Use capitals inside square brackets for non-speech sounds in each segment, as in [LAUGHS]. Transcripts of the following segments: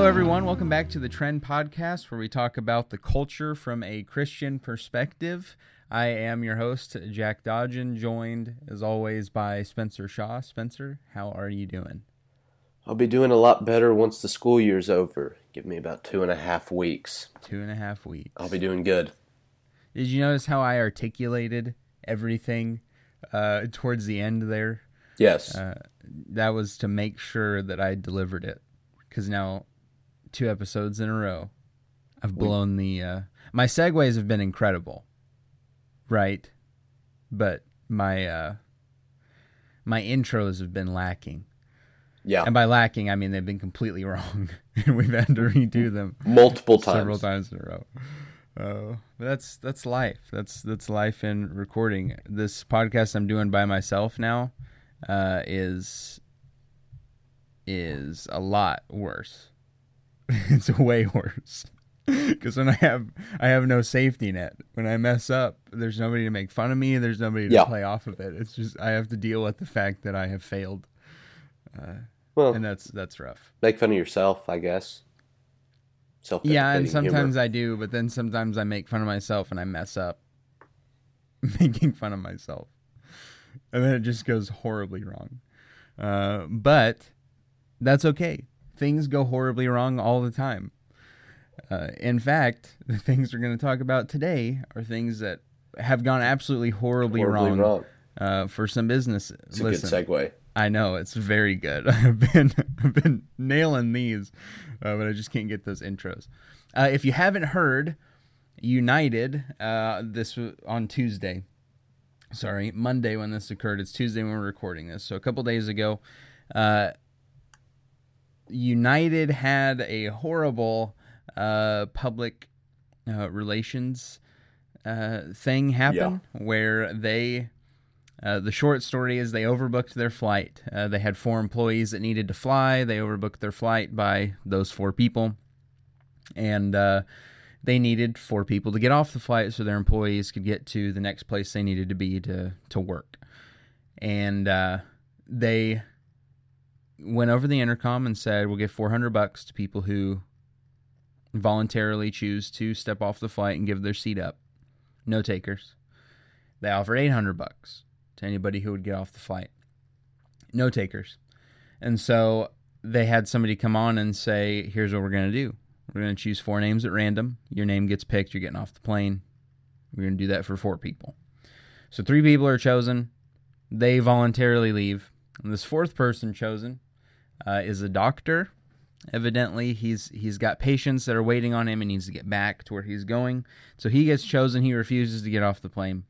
Hello, everyone. Welcome back to the Trend Podcast, where we talk about the culture from a Christian perspective. I am your host, Jack Dodgen, joined as always by Spencer Shaw. Spencer, how are you doing? I'll be doing a lot better once the school year's over. Give me about two and a half weeks. Two and a half weeks. I'll be doing good. Did you notice how I articulated everything uh, towards the end there? Yes. Uh, that was to make sure that I delivered it. Because now, two episodes in a row, I've blown the. Uh, my segues have been incredible, right? But my uh, my intros have been lacking. yeah. And by lacking, I mean they've been completely [LAUGHS] wrong, and we've had to redo them Multiple times. several times in a row. Uh, but that's that's life. That's that's life in recording. This podcast I'm doing by myself now uh, is is a lot worse. [LAUGHS] it's way worse [LAUGHS] because when I have I have no safety net. When I mess up, there's nobody to make fun of me. There's nobody to Yeah. play off of it. It's just I have to deal with the fact that I have failed, Well, and that's that's rough. make fun of yourself, I guess. Self Yeah, and sometimes I do, but then sometimes I make fun of myself and I mess up [LAUGHS] making fun of myself. And then it just goes horribly wrong. Uh, but that's okay. Things go horribly wrong all the time. Uh, in fact, [LAUGHS] the things we're going to talk about today are things that have gone absolutely horribly, horribly wrong, wrong. Uh, for some businesses. It's a Listen, good segue. I know it's very good. [LAUGHS] I've been [LAUGHS] I've been nailing these, uh, but I just can't get those intros. Uh, if you haven't heard, United uh, this on Tuesday. Sorry, Monday when this occurred. It's Tuesday when we're recording this. So a couple days ago, uh, United had a horrible uh, public uh, relations uh, thing happen where they uh, the short story is they overbooked their flight. Uh, they had four employees that needed to fly. They overbooked their flight by those four people. And uh, they needed four people to get off the flight so their employees could get to the next place they needed to be to, to work. And uh, they went over the intercom and said, We'll give 400 bucks to people who voluntarily choose to step off the flight and give their seat up. No takers. They offered 800 bucks to anybody who would get off the flight. No takers. And so they had somebody come on and say, here's what we're going to do. We're going to choose four names at random. Your name gets picked. You're getting off the plane. We're going to do that for four people. So three people are chosen. They voluntarily leave. And this fourth person chosen uh, is a doctor. Evidently, he's he's got patients that are waiting on him and needs to get back to where he's going. So he gets chosen. He refuses to get off the plane.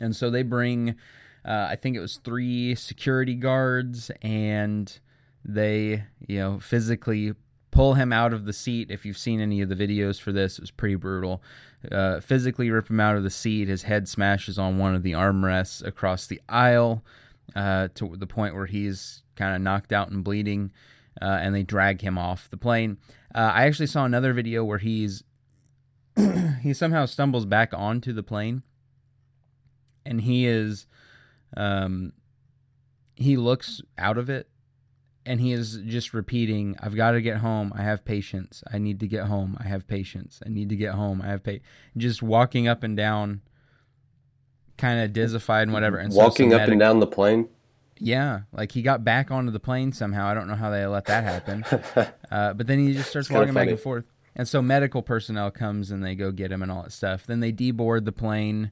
And so they bring, uh, I think it was three security guards, and they, you know, physically pull him out of the seat. If you've seen any of the videos for this, it was pretty brutal. Uh, physically rip him out of the seat. His head smashes on one of the armrests across the aisle uh, to the point where he's kind of knocked out and bleeding, uh, and they drag him off the plane. Uh, I actually saw another video where he's [CLEARS THROAT] he somehow stumbles back onto the plane and he is um he looks out of it and he is just repeating i've got to get home i have patients i need to get home i have patients i need to get home i have pa-. just walking up and down kind of dizzified and whatever and Walking some up and down the plane. yeah like he got back onto the plane somehow. I don't know how they let that happen. [LAUGHS] Uh, but then he just starts walking back and forth. And so medical personnel comes and they go get him and all that stuff. Then they deboard the plane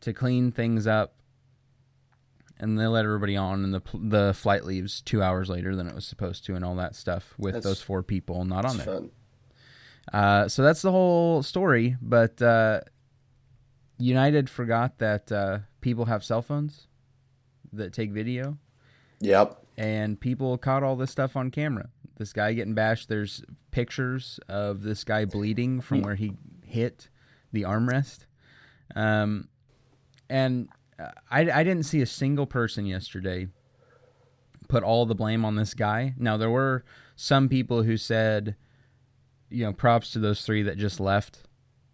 to clean things up. And they let everybody on and the the flight leaves 2 hours later than it was supposed to and all that stuff with That's- those four people not on there. fun. uh, so that's the whole story but uh, united forgot that uh, people have cell phones that take video Yep. and people caught all this stuff on camera. This guy getting bashed. There's pictures of this guy bleeding from where he hit the armrest. Um, and uh, I, I didn't see a single person yesterday put all the blame on this guy. Now there were some people who said, you know, props to those three that just left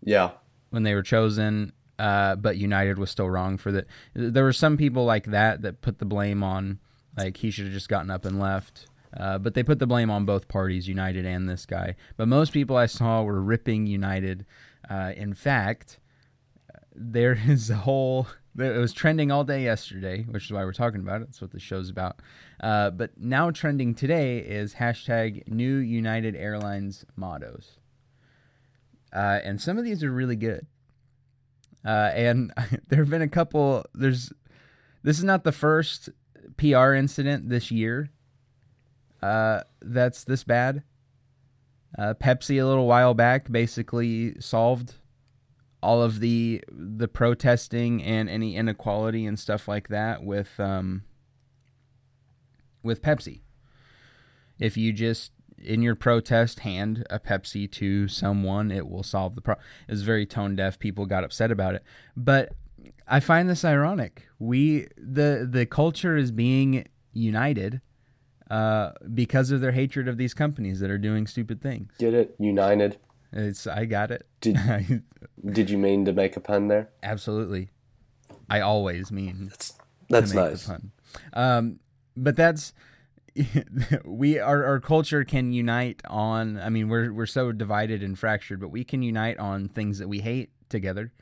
Yeah. when they were chosen, uh, but United was still wrong for that. There were some people like that that put the blame on, like he should have just gotten up and left. Uh, but they put the blame on both parties, United and this guy. But most people I saw were ripping United. Uh, in fact, there [LAUGHS] is a whole. It was trending all day yesterday, which is why we're talking about it. That's what the show's about. Uh, but now trending today is hashtag new United Airlines mottos. Uh, and some of these are really good. Uh, and [LAUGHS] there have been a couple. There's this is not the first PR incident this year uh, that's this bad. Uh, Pepsi a little while back basically solved all of the the protesting and any inequality and stuff like that with um, with Pepsi. If you just in your protest hand a Pepsi to someone, it will solve the problem. It's very tone deaf. People got upset about it, but I find this ironic. We the the culture is being united uh, because of their hatred of these companies that are doing stupid things. Get it? United. It's I got it. Did [LAUGHS] Did you mean to make a pun there? Absolutely. I always mean that's that's nice. pun. Um, but that's [LAUGHS] we our our culture can unite on. I mean, we're we're so divided and fractured, but we can unite on things that we hate together.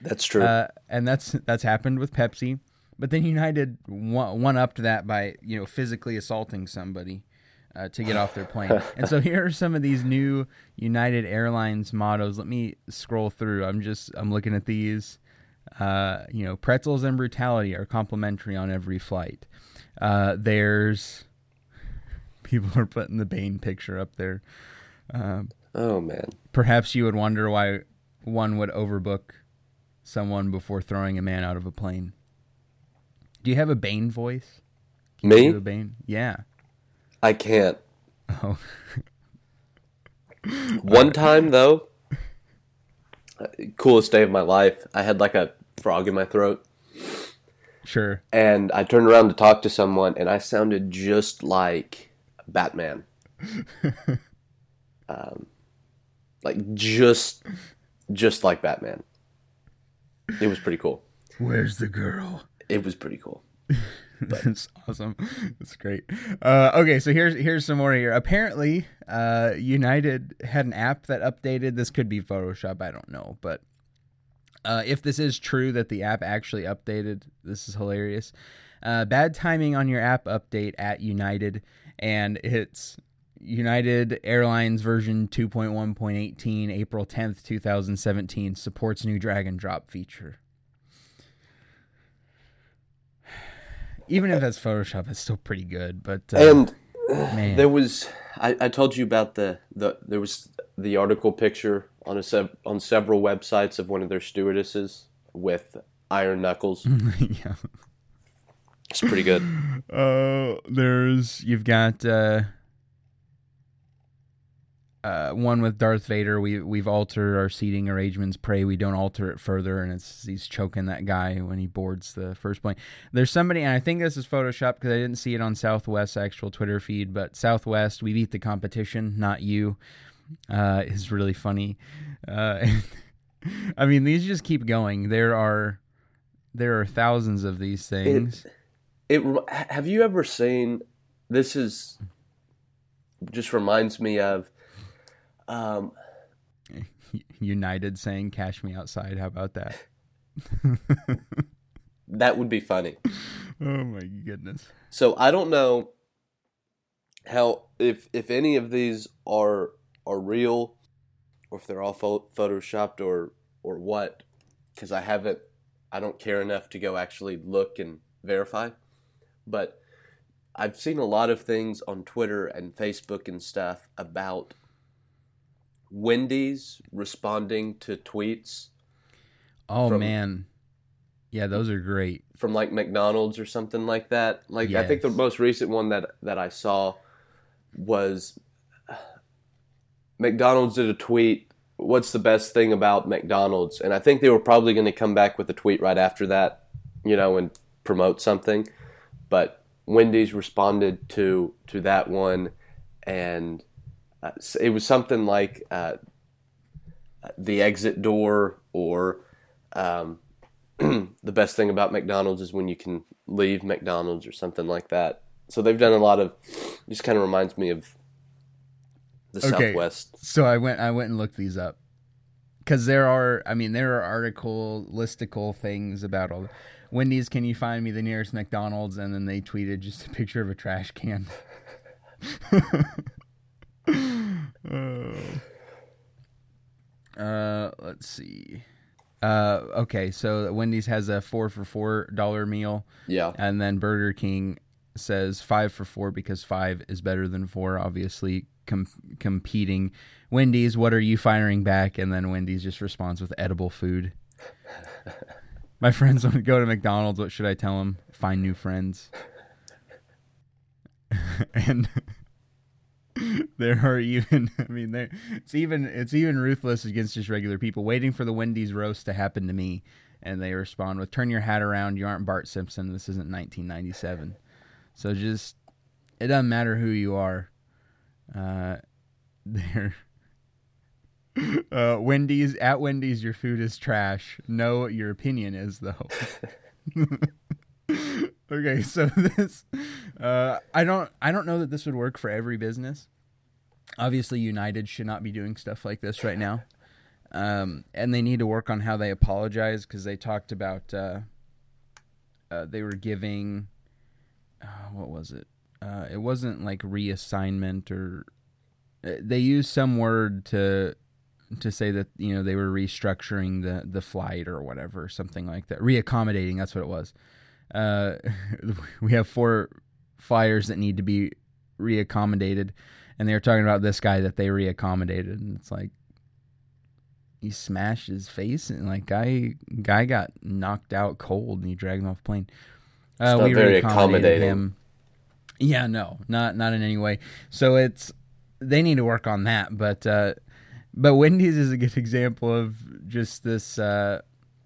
That's true. Uh, and that's that's happened with Pepsi. But then United one, one upped that by you know physically assaulting somebody uh, to get off their plane. [LAUGHS] and so here are some of these new United Airlines mottos. Let me scroll through. I'm just I'm looking at these. Uh, you know, pretzels and brutality are complimentary on every flight. Uh, there's people are putting the Bane picture up there. Um, oh man. Perhaps you would wonder why one would overbook someone before throwing a man out of a plane. Do you have a Bane voice? Can Me? a Bane? Yeah. I can't. Oh. [LAUGHS] One time though, coolest day of my life. I had like a frog in my throat. Sure. And I turned around to talk to someone, and I sounded just like Batman. [LAUGHS] um, like just, just like Batman. It was pretty cool. Where's the girl? It was pretty cool. [LAUGHS] That's awesome. That's great. Uh, okay, so here's here's some more here. Apparently, uh, United had an app that updated. This could be Photoshop. I don't know, but uh, if this is true that the app actually updated, this is hilarious. Uh, bad timing on your app update at United, and it's United Airlines version 2.1.18, April 10th, 2017, supports new drag and drop feature. even if that's Photoshop, it's still pretty good. But uh, and man. there was I, I told you about the, the there was the article picture on a sev- on several websites of one of their stewardesses with iron knuckles. [LAUGHS] yeah, it's pretty good. [LAUGHS] Uh, there's you've got uh, uh, one with Darth Vader. We we've altered our seating arrangements. Pray we don't alter it further. And it's he's choking that guy when he boards the first plane. There's somebody, and I think this is Photoshop because I didn't see it on Southwest's actual Twitter feed. But Southwest, we beat the competition, not you. Uh, is really funny. Uh, [LAUGHS] I mean, these just keep going. There are there are thousands of these things. It, it have you ever seen? This is just reminds me of um, [LAUGHS] United saying "Cash me outside." How about that? [LAUGHS] that would be funny. Oh my goodness! So I don't know how if if any of these are are real, or if they're all photoshopped or or what, because I haven't. I don't care enough to go actually look and verify, but I've seen a lot of things on Twitter and Facebook and stuff about Wendy's responding to tweets. Oh from, man. Yeah, those are great. From like McDonald's or something like that. Like yes. I think the most recent one that that I saw was McDonald's did a tweet, what's the best thing about McDonald's? And I think they were probably going to come back with a tweet right after that, you know, and promote something. But Wendy's responded to to that one and uh, it was something like uh, the exit door or um, [CLEARS THROAT] the best thing about McDonald's is when you can leave McDonald's or something like that. so they've done a lot of. Just kind of reminds me of the Okay. Southwest. So I went I went and looked these up because there are I mean there are article listicle things about all. Wendy's, can you find me the nearest McDonald's? And then they tweeted just a picture of a trash can. [LAUGHS] uh, let's see. Uh, okay, so Wendy's has a four for four dollar meal. Yeah, And then Burger King says five for four because five is better than four, obviously com- competing. Wendy's, what are you firing back? And then Wendy's just responds with edible food. [LAUGHS] My friends want to go to McDonald's. What should I tell them? Find new friends. [LAUGHS] and [LAUGHS] there are even I mean there it's even it's even ruthless against just regular people waiting for the Wendy's roast to happen to me and they respond with turn your hat around you aren't Bart Simpson this isn't 1997 so just it doesn't matter who you are uh [LAUGHS] there. Uh Wendy's at Wendy's your food is trash. No your opinion is though. [LAUGHS] [LAUGHS] Okay so this uh i don't i don't know that this would work for every business. Obviously united should not be doing stuff like this right now. Um and they need to work on how they apologize because they talked about uh, uh they were giving uh, what was it? Uh it wasn't like reassignment or uh, they used some word to to say that you know they were restructuring the the flight or whatever something like that. Reaccommodating that's what it was. Uh, [LAUGHS] we have four flyers that need to be reaccommodated, and they were talking about this guy that they reaccommodated, and it's like he smashed his face, and like guy guy got knocked out cold, and he dragged him off plane. Uh, not we very accommodating. him. Yeah, no, not not in any way. So it's they need to work on that, but uh, but Wendy's is a good [LAUGHS] example of just this. Uh,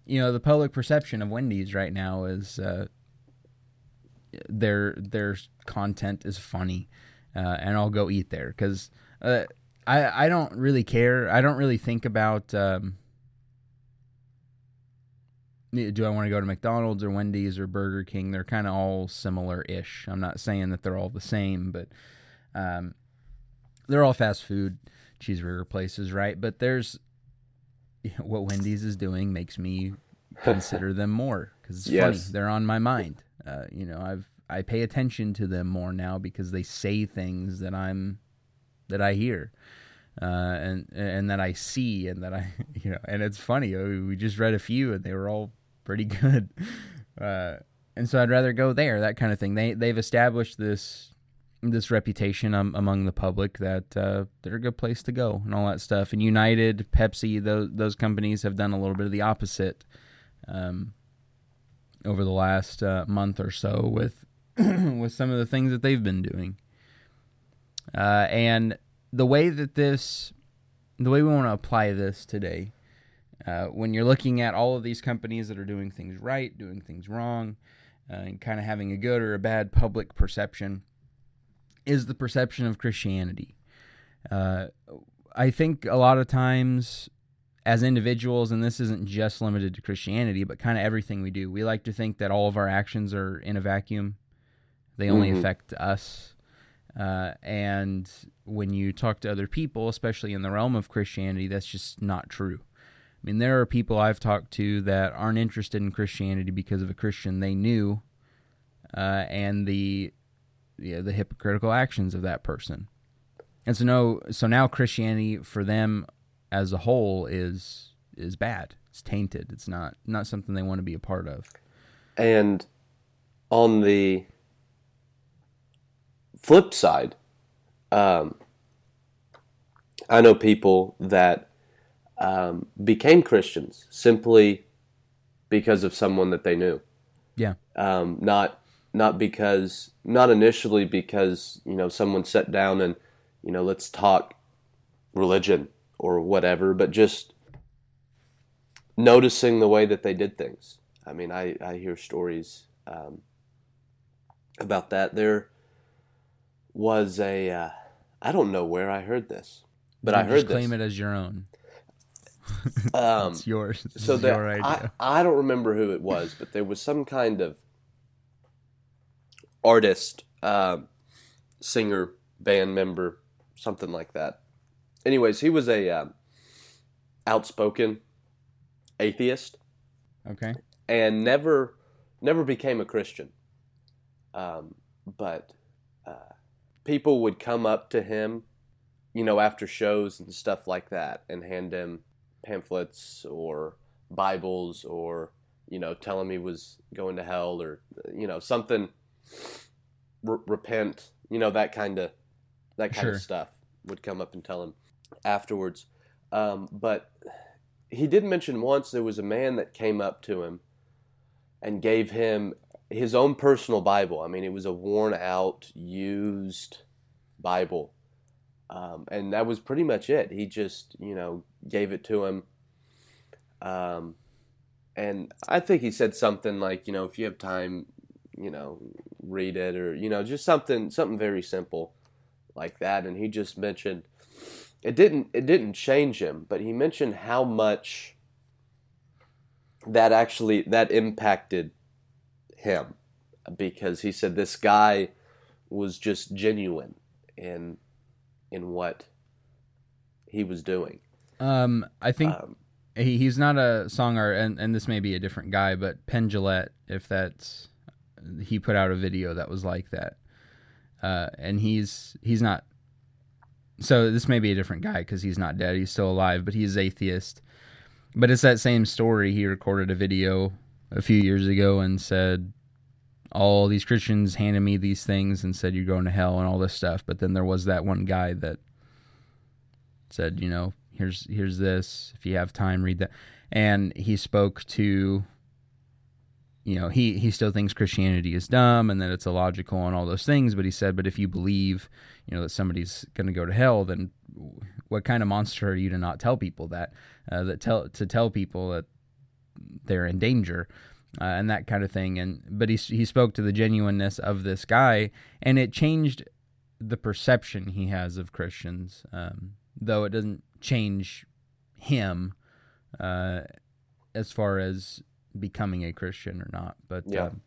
you know, the public perception of Wendy's right now is uh, their their content is funny, uh, and I'll go eat there because uh, I I don't really care. I don't really think about. Um, do I want to go to McDonald's or Wendy's or Burger King? They're kind of all similar-ish. I'm not saying that they're all the same, but um, they're all fast food cheeseburger places, right? But there's [LAUGHS] what Wendy's is doing makes me [LAUGHS] consider them more because it's Yes. funny. They're on my mind. Uh, you know, I've I pay attention to them more now because they say things that I'm that I hear. Uh, and and that I see and that I [LAUGHS] you know and it's funny uh, we just read a few and they were all pretty [LAUGHS] good. Uh, and so I'd rather go there that kind of thing. They they've established this this reputation um, among the public that uh, they're a good place to go and all that stuff. And United Pepsi those those companies have done a little bit of the opposite um, over the last uh, month or so with [CLEARS THROAT] with some of the things that they've been doing. Uh, and the way that this, the way we want to apply this today, uh, when you're looking at all of these companies that are doing things right, doing things wrong, uh, and kind of having a good or a bad public perception, is the perception of Christianity. Uh, I think a lot of times, as individuals, and this isn't just limited to Christianity, but kind of everything we do, we like to think that all of our actions are in a vacuum. They only Mhm. affect us. Uh, and when you talk to other people, especially in the realm of Christianity, that's just not true. I mean, there are people I've talked to that aren't interested in Christianity because of a Christian they knew, uh, and the you know, the hypocritical actions of that person. And so no, so now Christianity for them as a whole is is bad. It's tainted. It's not not something they want to be a part of. And on the flip side, um, I know people that um, became Christians simply because of someone that they knew. Yeah. Um, not not because not initially because you know someone sat down and you know let's talk religion or whatever, but just noticing the way that they did things. I mean, I, I hear stories um, about that. There was a, uh, I don't know where I heard this, but I heard just this. claim it as your own. Um, it's yours. This so there, your I. I don't remember who it was, but there was some kind of artist uh, singer, band member, something like that. Anyways, he was a uh, outspoken atheist. Okay. And never, never became a Christian. Um, but uh, people would come up to him, you know, after shows and stuff like that, and hand him pamphlets or Bibles or you know, telling him he was going to hell or you know something. repent, you know that kind of that kind sure. of stuff would come up and tell him afterwards. Um, but he did mention once there was a man that came up to him and gave him his own personal Bible. I mean, it was a worn out, used Bible. Um, and that was pretty much it. He just, you know, gave it to him. Um, and I think he said something like, you know, if you have time, you know, read it or, you know, just something, something very simple like that. And he just mentioned, it didn't, it didn't change him, but he mentioned how much that actually, that impacted him because he said this guy was just genuine in, in what he was doing. Um, I think um, he, he's not a songer, and, and this may be a different guy, but Penn Jillette he put out a video that was like that, uh, and he's he's not. So this may be a different guy because he's not dead; he's still alive, but he's atheist. But it's that same story. He recorded a video a few years ago and said, "All these Christians handed me these things and said you're going to hell and all this stuff." But then there was that one guy that said, you know, here's here's this. If you have time read that. And he spoke to you know he he still thinks christianity is dumb and that it's illogical and all those things. But he said but if you believe you know that somebody's going to go to hell then what kind of monster are you to not tell people that uh, that tell to tell people that they're in danger uh, and that kind of thing and but he he spoke to the genuineness of this guy and it changed the perception he has of Christians um, though it doesn't change him uh, as far as becoming a Christian or not. But yeah. Um,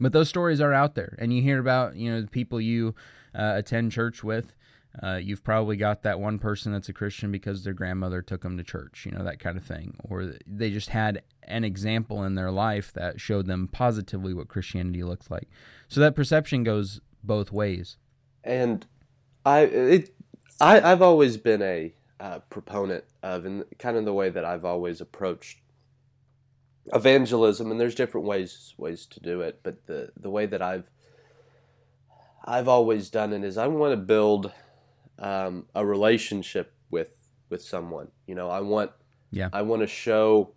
but those stories are out there, and you hear about you know the people you uh, attend church with. Uh, you've probably got that one person that's a Christian because their grandmother took them to church, you know, that kind of thing. Or they just had an example in their life that showed them positively what Christianity looks like. So that perception goes both ways. And I, it, I, I've always been a uh, proponent of, and kind of the way that I've always approached evangelism. And there's different ways ways to do it, but the the way that I've I've always done it is I want to build um, a relationship with with someone. You know, I want yeah I want to show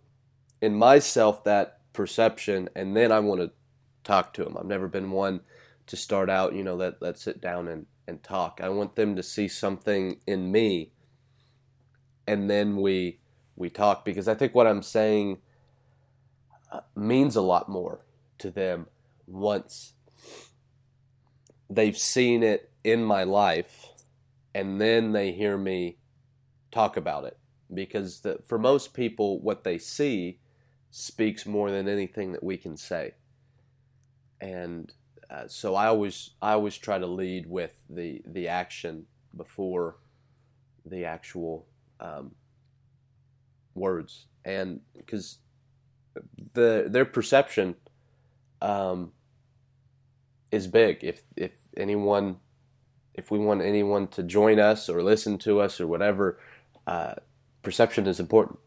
in myself that perception, and then I want to talk to them. I've never been one to start out. You know, let let's sit down and and talk. I want them to see something in me and then we we talk because I think what I'm saying uh, means a lot more to them once they've seen it in my life and then they hear me talk about it. Because the, for most people what they see speaks more than anything that we can say. And uh, so I always I always try to lead with the the action before the actual um, words, and because the their perception um, is big. If if anyone, if we want anyone to join us or listen to us or whatever, uh, perception is important.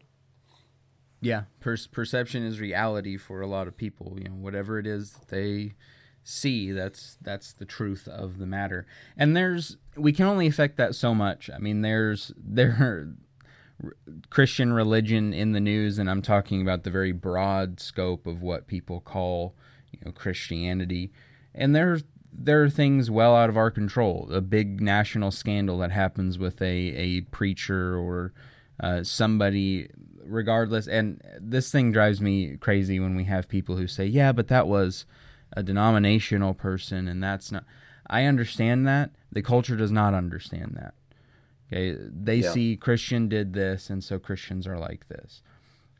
Yeah, per- perception is reality for a lot of people. You know, whatever it is they see that's that's the truth of the matter and there's we can only affect that so much i mean there's [LAUGHS] there christian religion in the news and i'm talking about the very broad scope of what people call you know christianity and there's there are things well out of our control a big national scandal that happens with a a preacher or uh, somebody regardless and this thing drives me crazy when we have people who say yeah but that was a denominational person and that's not I understand that. The culture does not understand that. Okay, they yeah. see Christian did this and so Christians are like this.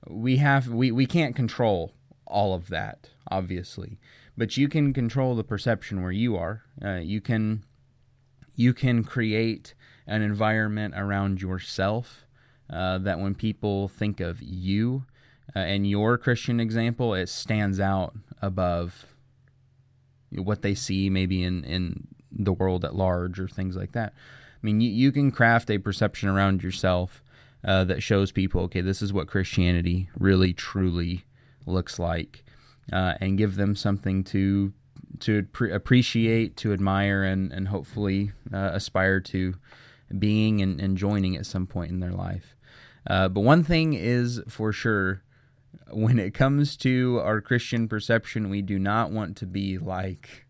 We have we we can't control all of that, obviously. But you can control the perception where you are. Uh, you can you can create an environment around yourself uh, that when people think of you uh, and your Christian example, it stands out above what they see maybe in, in the world at large or things like that. I mean, you, you can craft a perception around yourself uh, that shows people, okay, this is what Christianity really truly looks like, uh, and give them something to to pre- appreciate, to admire, and and hopefully uh, aspire to being and, and joining at some point in their life. Uh, but one thing is for sure when it comes to our Christian perception, we do not want to be like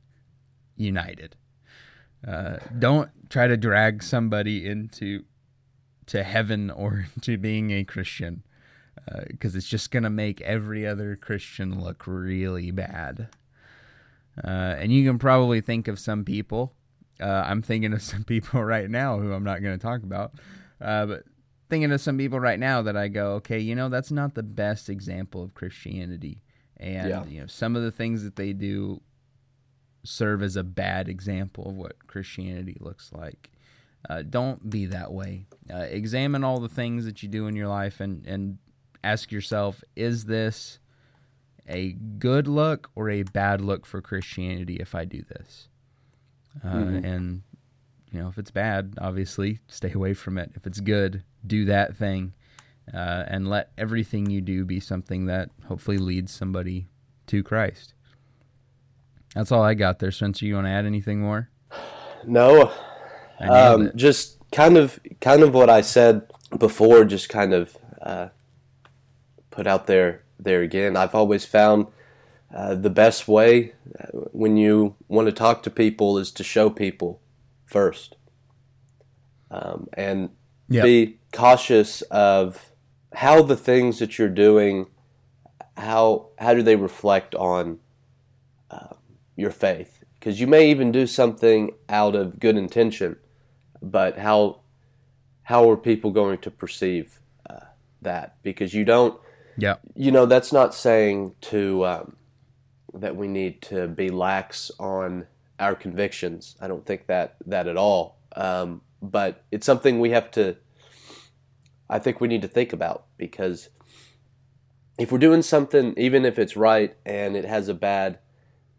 United. Uh, don't try to drag somebody into to heaven or [LAUGHS] to being a Christian because uh, it's just going to make every other Christian look really bad. Uh, and you can probably think of some people. Uh, I'm thinking of [LAUGHS] some people right now who I'm not going to talk about, uh, but thinking of some people right now that I go, okay, you know, that's not the best example of Christianity. And yeah. you know, some of the things that they do serve as a bad example of what Christianity looks like. Uh, don't be that way. Uh, examine all the things that you do in your life and, and ask yourself is this a good look or a bad look for Christianity if I do this? Uh, mm-hmm. And, you know, if it's bad, obviously stay away from it. If it's good, do that thing. Uh, and let everything you do be something that hopefully leads somebody to Christ. That's all I got there, Spencer. You want to add anything more? [SIGHS] No, um, just kind of kind of what I said before, just kind of uh, put out there there again. I've always found uh, the best way uh, when you want to talk to people is to show people first, um, and yep. be cautious of how the things that you're doing how how do they reflect on uh, your faith because you may even do something out of good intention but how how are people going to perceive uh, that? Because you don't, yeah, you know, that's not saying to um, that we need to be lax on our convictions. I don't think that that at all. Um, but it's something we have to. I think we need to think about because if we're doing something, even if it's right and it has a bad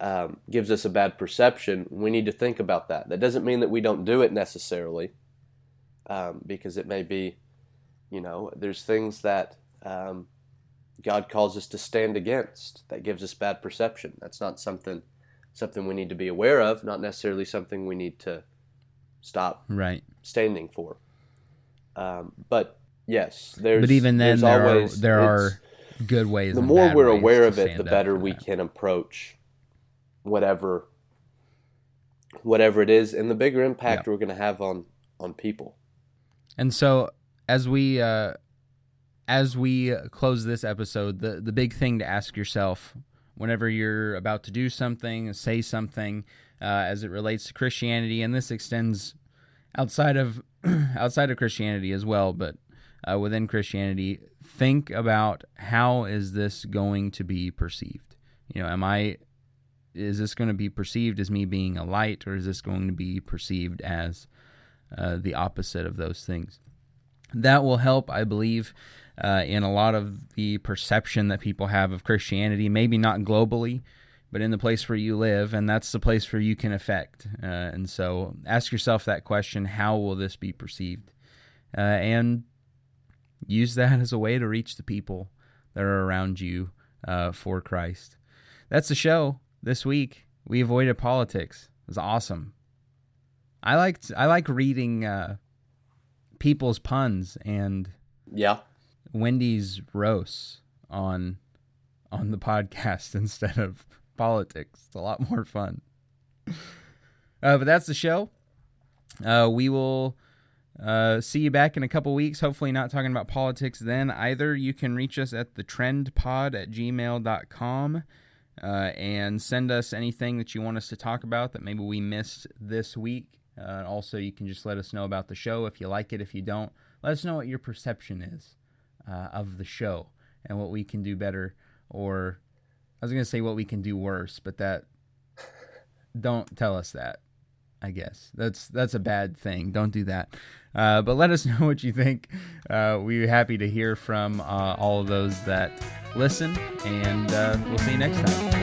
um, gives us a bad perception, we need to think about that. That doesn't mean that we don't do it necessarily, um, because it may be, you know, there's things that um, God calls us to stand against that gives us bad perception. That's not something something we need to be aware of, not necessarily something we need to stop right standing for. Um, but yes, there's. But even then, there always, are there are good ways. The more we're aware of it, the better we that. can approach whatever whatever it is and the bigger impact yeah. we're going to have on on people and so as we uh as we close this episode the the big thing to ask yourself whenever you're about to do something say something uh, as it relates to christianity and this extends outside of [CLEARS THROAT] outside of christianity as well but uh, within christianity think about how is this going to be perceived you know am i is this going to be perceived as me being a light, or is this going to be perceived as uh, the opposite of those things? That will help, I believe, uh, in a lot of the perception that people have of Christianity. Maybe not globally, but in the place where you live, and that's the place where you can affect. Uh, and so, ask yourself that question: How will this be perceived? Uh, and use that as a way to reach the people that are around you uh, for Christ. That's the show this week we avoided politics. It was awesome. I liked I like reading uh, people's puns and yeah, Wendy's roasts on on the podcast [LAUGHS] instead of politics. It's a lot more fun. Uh, but that's the show. Uh, we will uh, see you back in a couple weeks. Hopefully, not talking about politics then either. You can reach us at the trendpod at gmail.com uh, and send us anything that you want us to talk about that maybe we missed this week. Uh, also, you can just let us know about the show if you like it. If you don't, let us know what your perception is uh, of the show and what we can do better. Or I was going to say what we can do worse, but that don't tell us that. I guess that's that's a bad thing. Don't do that. Uh, but let us [LAUGHS] know what you think. Uh, we're happy to hear from uh, all of those that listen, and uh, we'll see you next time.